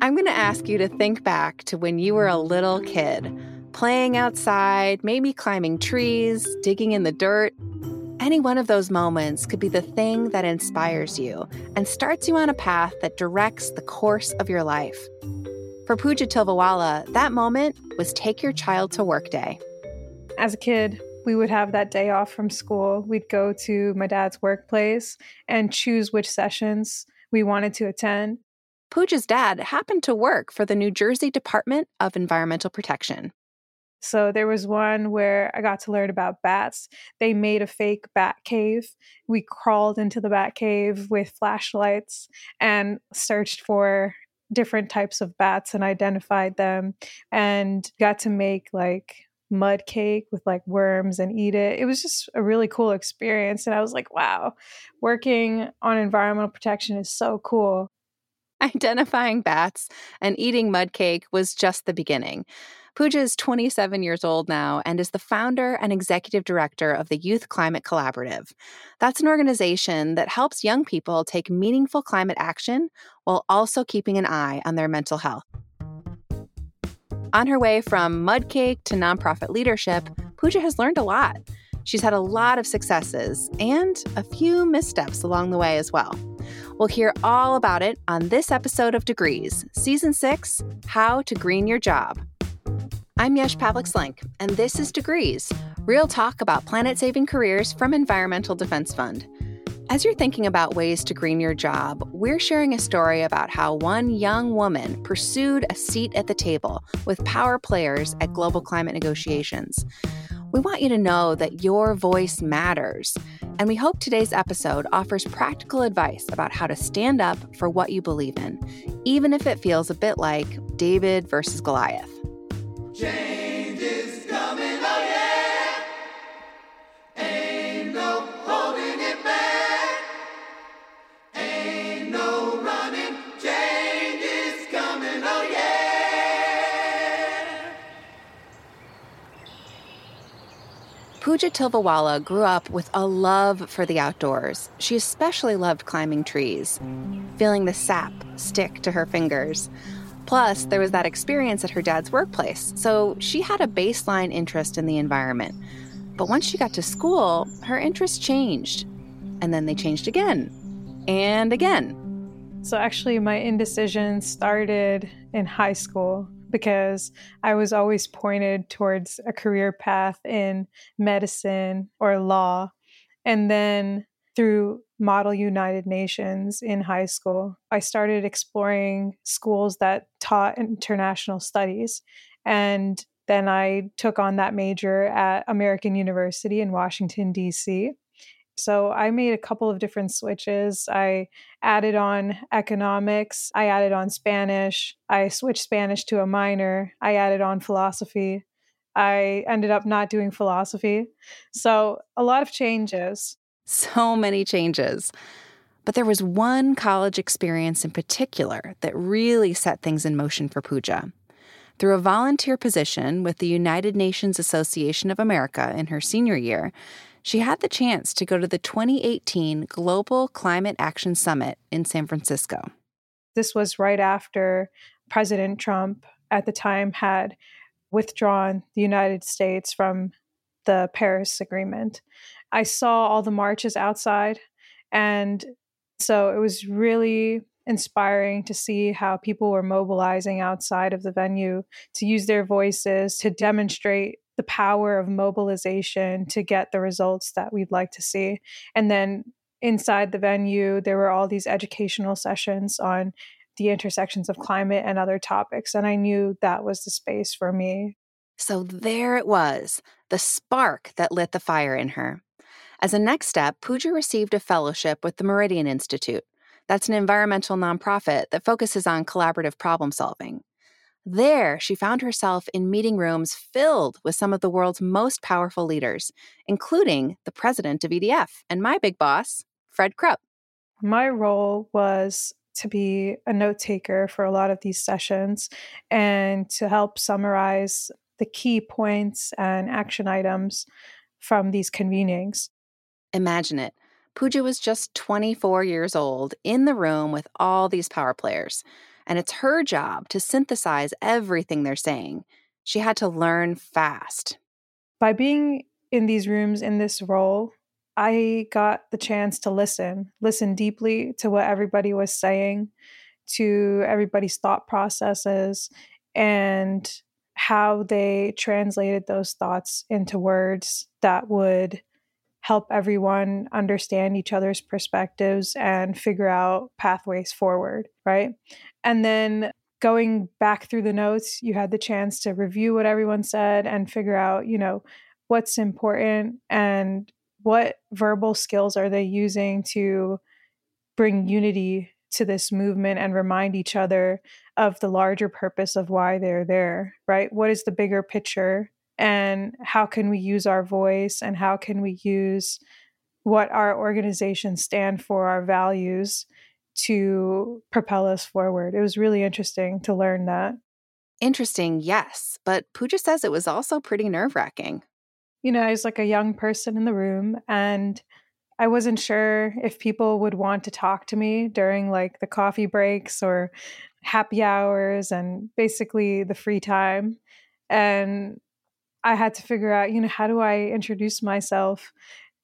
I'm going to ask you to think back to when you were a little kid, playing outside, maybe climbing trees, digging in the dirt. Any one of those moments could be the thing that inspires you and starts you on a path that directs the course of your life. For Pooja Tilvawala, that moment was Take Your Child to Work Day. As a kid, we would have that day off from school. We'd go to my dad's workplace and choose which sessions we wanted to attend. Pooja's dad happened to work for the New Jersey Department of Environmental Protection. So there was one where I got to learn about bats. They made a fake bat cave. We crawled into the bat cave with flashlights and searched for different types of bats and identified them and got to make like mud cake with like worms and eat it. It was just a really cool experience. And I was like, wow, working on environmental protection is so cool. Identifying bats and eating mud cake was just the beginning. Pooja is 27 years old now and is the founder and executive director of the Youth Climate Collaborative. That's an organization that helps young people take meaningful climate action while also keeping an eye on their mental health. On her way from mud cake to nonprofit leadership, Pooja has learned a lot. She's had a lot of successes and a few missteps along the way as well. We'll hear all about it on this episode of Degrees, Season 6 How to Green Your Job. I'm Yesh Pavlik Slenk, and this is Degrees, real talk about planet saving careers from Environmental Defense Fund. As you're thinking about ways to green your job, we're sharing a story about how one young woman pursued a seat at the table with power players at global climate negotiations. We want you to know that your voice matters. And we hope today's episode offers practical advice about how to stand up for what you believe in, even if it feels a bit like David versus Goliath. Pooja Tilvawala grew up with a love for the outdoors. She especially loved climbing trees, feeling the sap stick to her fingers. Plus, there was that experience at her dad's workplace, so she had a baseline interest in the environment. But once she got to school, her interests changed. And then they changed again and again. So actually, my indecision started in high school because I was always pointed towards a career path in medicine or law. And then through Model United Nations in high school, I started exploring schools that taught international studies. And then I took on that major at American University in Washington, D.C. So I made a couple of different switches. I added on economics, I added on Spanish, I switched Spanish to a minor, I added on philosophy. I ended up not doing philosophy. So a lot of changes. So many changes. But there was one college experience in particular that really set things in motion for Pooja. Through a volunteer position with the United Nations Association of America in her senior year, she had the chance to go to the 2018 Global Climate Action Summit in San Francisco. This was right after President Trump at the time had withdrawn the United States from the Paris Agreement. I saw all the marches outside, and so it was really inspiring to see how people were mobilizing outside of the venue to use their voices to demonstrate the power of mobilization to get the results that we'd like to see. And then inside the venue, there were all these educational sessions on the intersections of climate and other topics. And I knew that was the space for me. So there it was, the spark that lit the fire in her. As a next step, Pooja received a fellowship with the Meridian Institute. That's an environmental nonprofit that focuses on collaborative problem solving. There, she found herself in meeting rooms filled with some of the world's most powerful leaders, including the president of EDF and my big boss, Fred Krupp. My role was to be a note taker for a lot of these sessions and to help summarize the key points and action items from these convenings. Imagine it Pooja was just 24 years old in the room with all these power players, and it's her job to synthesize everything they're saying. She had to learn fast. By being in these rooms in this role, I got the chance to listen, listen deeply to what everybody was saying, to everybody's thought processes, and how they translated those thoughts into words that would help everyone understand each other's perspectives and figure out pathways forward, right? And then going back through the notes, you had the chance to review what everyone said and figure out, you know, what's important and what verbal skills are they using to bring unity to this movement and remind each other of the larger purpose of why they're there, right? What is the bigger picture and how can we use our voice and how can we use what our organizations stand for, our values to propel us forward. It was really interesting to learn that. Interesting, yes, but Pooja says it was also pretty nerve wracking. You know, I was like a young person in the room and I wasn't sure if people would want to talk to me during like the coffee breaks or happy hours and basically the free time. And I had to figure out, you know, how do I introduce myself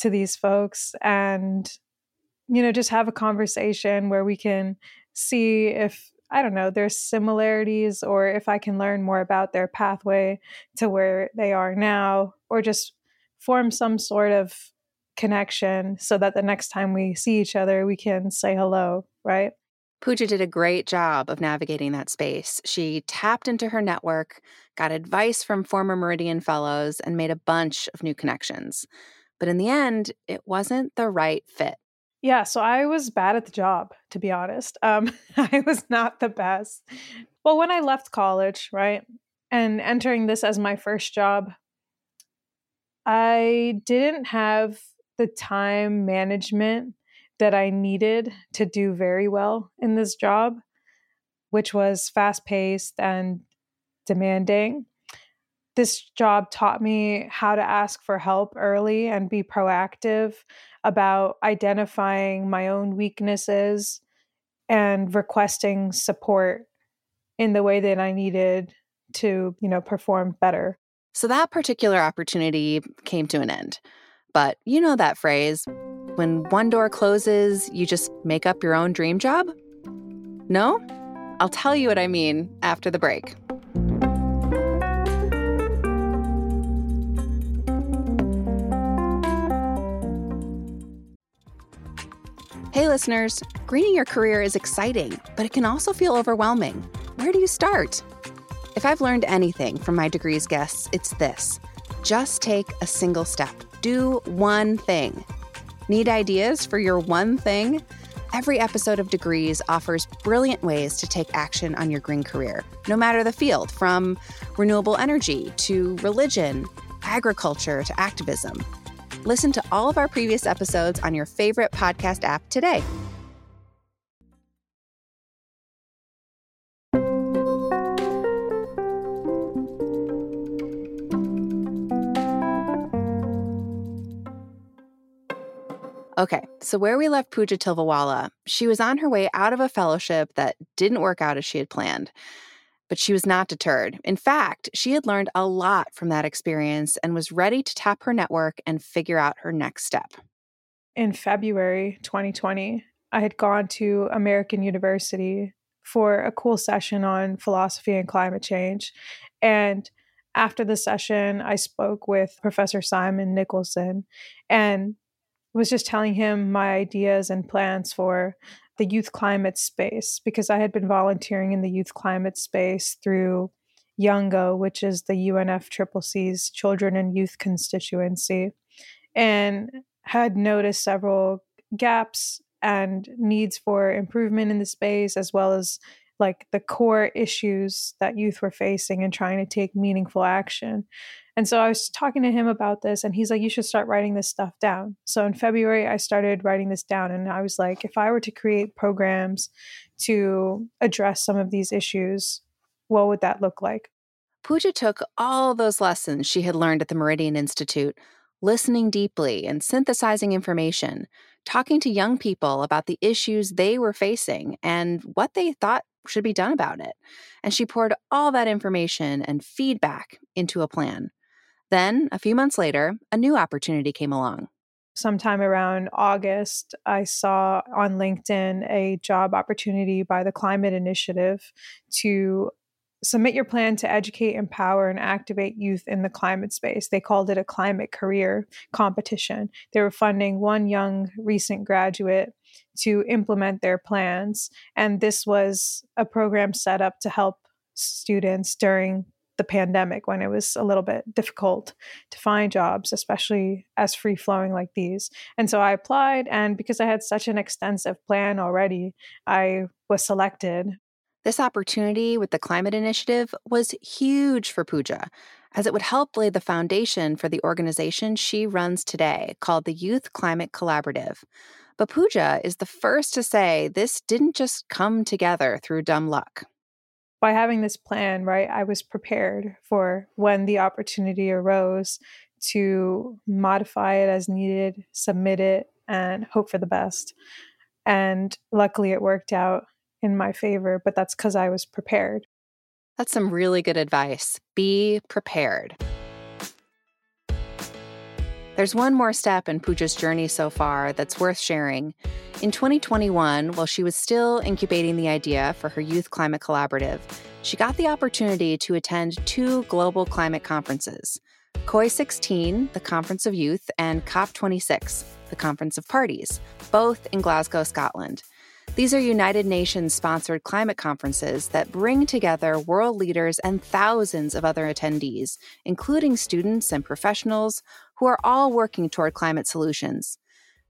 to these folks and, you know, just have a conversation where we can see if, I don't know, there's similarities or if I can learn more about their pathway to where they are now or just form some sort of connection so that the next time we see each other, we can say hello, right? Pooja did a great job of navigating that space. She tapped into her network, got advice from former Meridian fellows, and made a bunch of new connections. But in the end, it wasn't the right fit. Yeah, so I was bad at the job, to be honest. Um, I was not the best. Well, when I left college, right, and entering this as my first job, I didn't have the time management that I needed to do very well in this job, which was fast paced and demanding. This job taught me how to ask for help early and be proactive about identifying my own weaknesses and requesting support in the way that I needed to, you know, perform better. So that particular opportunity came to an end. But you know that phrase when one door closes, you just make up your own dream job? No? I'll tell you what I mean after the break. Listeners, greening your career is exciting, but it can also feel overwhelming. Where do you start? If I've learned anything from my degrees guests, it's this just take a single step. Do one thing. Need ideas for your one thing? Every episode of Degrees offers brilliant ways to take action on your green career, no matter the field, from renewable energy to religion, agriculture to activism. Listen to all of our previous episodes on your favorite podcast app today. Okay, so where we left Pooja Tilvawala, she was on her way out of a fellowship that didn't work out as she had planned. But she was not deterred. In fact, she had learned a lot from that experience and was ready to tap her network and figure out her next step. In February 2020, I had gone to American University for a cool session on philosophy and climate change. And after the session, I spoke with Professor Simon Nicholson. And was just telling him my ideas and plans for the youth climate space because I had been volunteering in the youth climate space through Youngo, which is the UNFCCC's Children and Youth constituency, and had noticed several gaps and needs for improvement in the space, as well as like the core issues that youth were facing and trying to take meaningful action. And so I was talking to him about this, and he's like, You should start writing this stuff down. So in February, I started writing this down, and I was like, If I were to create programs to address some of these issues, what would that look like? Pooja took all those lessons she had learned at the Meridian Institute, listening deeply and synthesizing information, talking to young people about the issues they were facing and what they thought should be done about it. And she poured all that information and feedback into a plan. Then, a few months later, a new opportunity came along. Sometime around August, I saw on LinkedIn a job opportunity by the Climate Initiative to submit your plan to educate, empower, and activate youth in the climate space. They called it a climate career competition. They were funding one young recent graduate to implement their plans. And this was a program set up to help students during the pandemic when it was a little bit difficult to find jobs, especially as free flowing like these. And so I applied, and because I had such an extensive plan already, I was selected. This opportunity with the Climate Initiative was huge for Pooja, as it would help lay the foundation for the organization she runs today called the Youth Climate Collaborative. But Pooja is the first to say this didn't just come together through dumb luck by having this plan, right, I was prepared for when the opportunity arose to modify it as needed, submit it, and hope for the best. And luckily, it worked out in my favor, but that's because I was prepared. That's some really good advice. Be prepared. There's one more step in Pooja's journey so far that's worth sharing. In 2021, while she was still incubating the idea for her Youth Climate Collaborative, she got the opportunity to attend two global climate conferences COY 16, the Conference of Youth, and COP26, the Conference of Parties, both in Glasgow, Scotland. These are United Nations sponsored climate conferences that bring together world leaders and thousands of other attendees, including students and professionals who are all working toward climate solutions.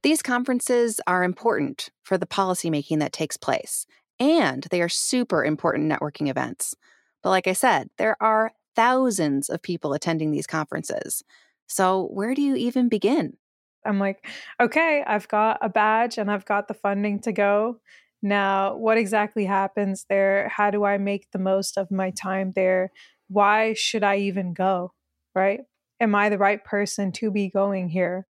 These conferences are important for the policymaking that takes place, and they are super important networking events. But like I said, there are thousands of people attending these conferences. So, where do you even begin? I'm like, okay, I've got a badge and I've got the funding to go. Now, what exactly happens there? How do I make the most of my time there? Why should I even go? Right? am I the right person to be going here?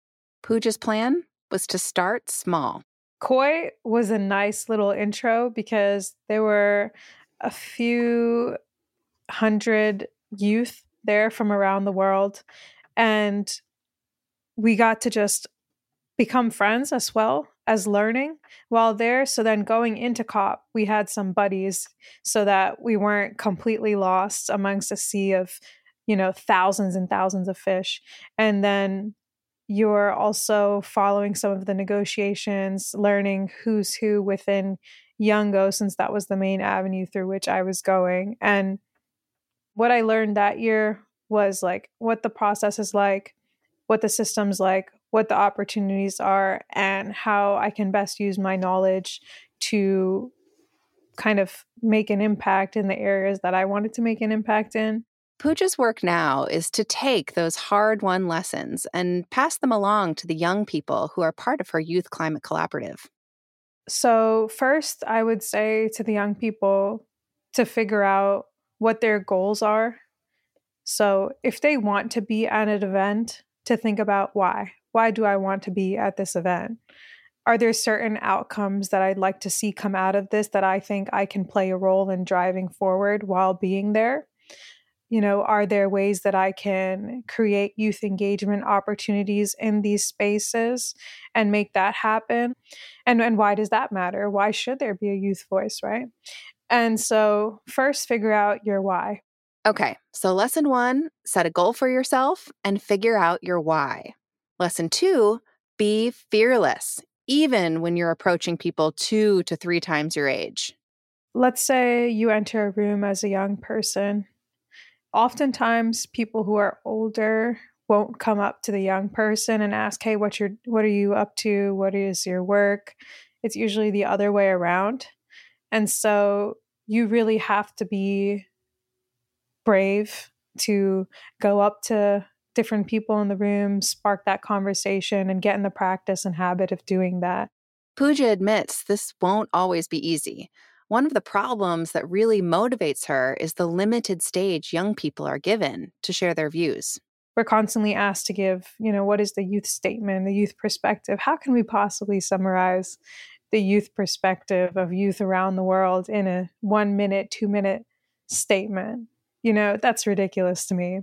Pooja's plan was to start small. COY was a nice little intro because there were a few hundred youth there from around the world. And we got to just become friends as well as learning while there. So then going into COP, we had some buddies so that we weren't completely lost amongst a sea of you know thousands and thousands of fish and then you're also following some of the negotiations learning who's who within youngo since that was the main avenue through which i was going and what i learned that year was like what the process is like what the system's like what the opportunities are and how i can best use my knowledge to kind of make an impact in the areas that i wanted to make an impact in Pooja's work now is to take those hard won lessons and pass them along to the young people who are part of her Youth Climate Collaborative. So, first, I would say to the young people to figure out what their goals are. So, if they want to be at an event, to think about why. Why do I want to be at this event? Are there certain outcomes that I'd like to see come out of this that I think I can play a role in driving forward while being there? you know are there ways that i can create youth engagement opportunities in these spaces and make that happen and and why does that matter why should there be a youth voice right and so first figure out your why okay so lesson 1 set a goal for yourself and figure out your why. Lesson 2 be fearless even when you're approaching people 2 to 3 times your age. Let's say you enter a room as a young person. Oftentimes people who are older won't come up to the young person and ask hey what you what are you up to? What is your work? It's usually the other way around. And so you really have to be brave to go up to different people in the room spark that conversation and get in the practice and habit of doing that Pooja admits this won't always be easy one of the problems that really motivates her is the limited stage young people are given to share their views. we're constantly asked to give, you know, what is the youth statement, the youth perspective? How can we possibly summarize the youth perspective of youth around the world in a one minute, two minute statement? You know, that's ridiculous to me.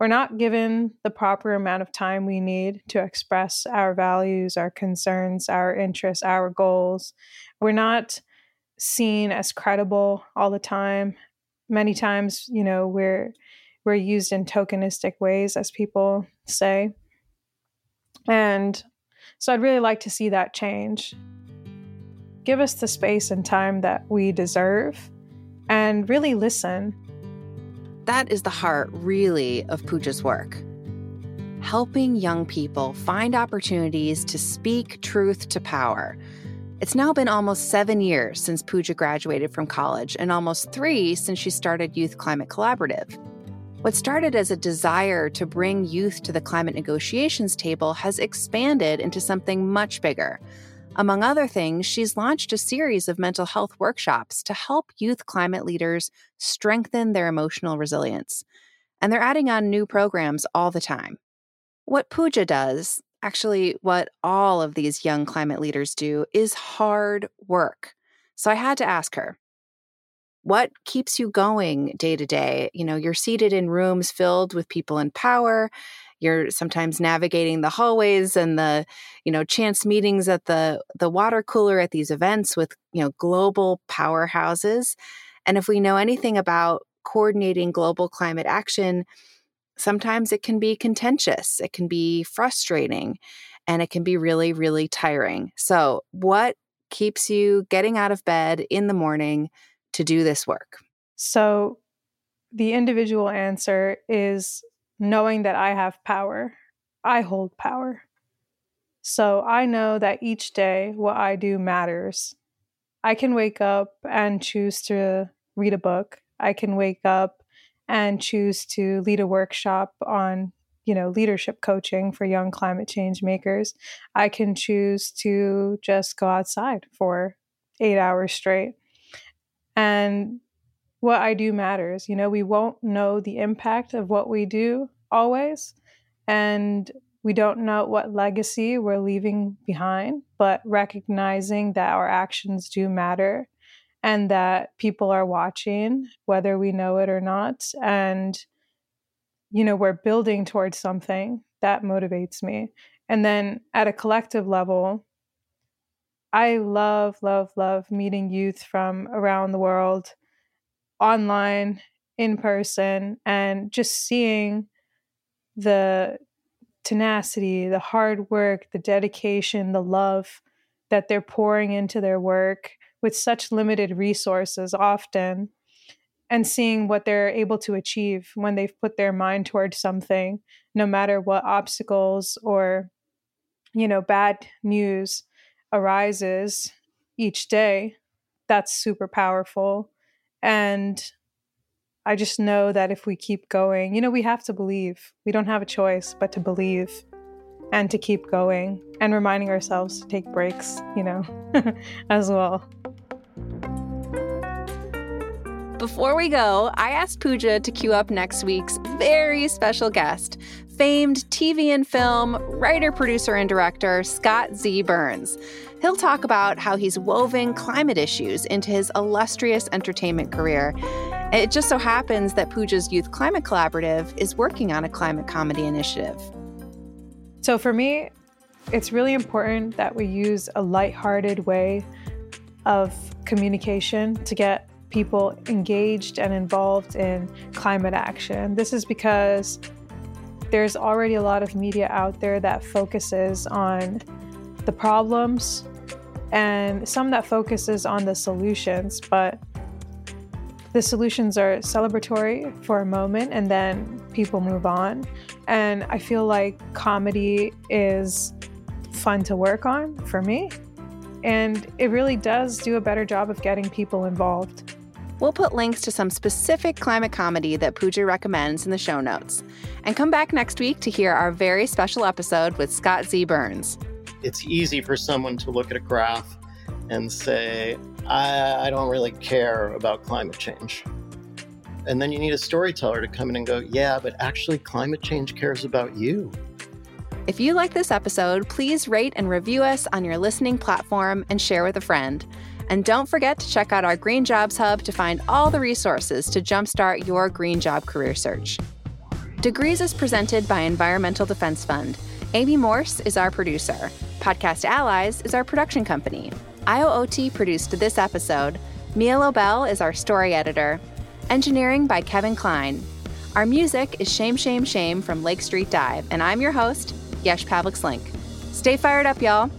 We're not given the proper amount of time we need to express our values, our concerns, our interests, our goals. We're not seen as credible all the time. Many times, you know, we're we're used in tokenistic ways, as people say. And so I'd really like to see that change. Give us the space and time that we deserve and really listen. That is the heart, really, of Pooja's work. Helping young people find opportunities to speak truth to power. It's now been almost seven years since Pooja graduated from college and almost three since she started Youth Climate Collaborative. What started as a desire to bring youth to the climate negotiations table has expanded into something much bigger. Among other things, she's launched a series of mental health workshops to help youth climate leaders strengthen their emotional resilience. And they're adding on new programs all the time. What Pooja does, actually, what all of these young climate leaders do, is hard work. So I had to ask her what keeps you going day to day you know you're seated in rooms filled with people in power you're sometimes navigating the hallways and the you know chance meetings at the the water cooler at these events with you know global powerhouses and if we know anything about coordinating global climate action sometimes it can be contentious it can be frustrating and it can be really really tiring so what keeps you getting out of bed in the morning to do this work? So, the individual answer is knowing that I have power. I hold power. So, I know that each day what I do matters. I can wake up and choose to read a book. I can wake up and choose to lead a workshop on you know leadership coaching for young climate change makers i can choose to just go outside for 8 hours straight and what I do matters. You know, we won't know the impact of what we do always. And we don't know what legacy we're leaving behind, but recognizing that our actions do matter and that people are watching, whether we know it or not. And, you know, we're building towards something that motivates me. And then at a collective level, I love, love, love meeting youth from around the world, online, in person, and just seeing the tenacity, the hard work, the dedication, the love that they're pouring into their work with such limited resources often and seeing what they're able to achieve when they've put their mind towards something no matter what obstacles or you know bad news arises each day, that's super powerful. And I just know that if we keep going, you know, we have to believe. We don't have a choice but to believe and to keep going and reminding ourselves to take breaks, you know, as well. Before we go, I asked Pooja to cue up next week's very special guest, famed TV and film writer, producer, and director Scott Z. Burns. He'll talk about how he's woven climate issues into his illustrious entertainment career. It just so happens that Pooja's Youth Climate Collaborative is working on a climate comedy initiative. So for me, it's really important that we use a lighthearted way of communication to get people engaged and involved in climate action. This is because there's already a lot of media out there that focuses on the problems and some that focuses on the solutions, but the solutions are celebratory for a moment and then people move on. And I feel like comedy is fun to work on for me. And it really does do a better job of getting people involved. We'll put links to some specific climate comedy that Pooja recommends in the show notes. And come back next week to hear our very special episode with Scott Z. Burns. It's easy for someone to look at a graph and say, I, I don't really care about climate change. And then you need a storyteller to come in and go, yeah, but actually, climate change cares about you. If you like this episode, please rate and review us on your listening platform and share with a friend. And don't forget to check out our Green Jobs Hub to find all the resources to jumpstart your green job career search. Degrees is presented by Environmental Defense Fund. Amy Morse is our producer. Podcast Allies is our production company. IOOT produced this episode. Mia Lobel is our story editor. Engineering by Kevin Klein. Our music is Shame, Shame, Shame from Lake Street Dive, and I'm your host, Yesh Pavlik Slenk. Stay fired up, y'all.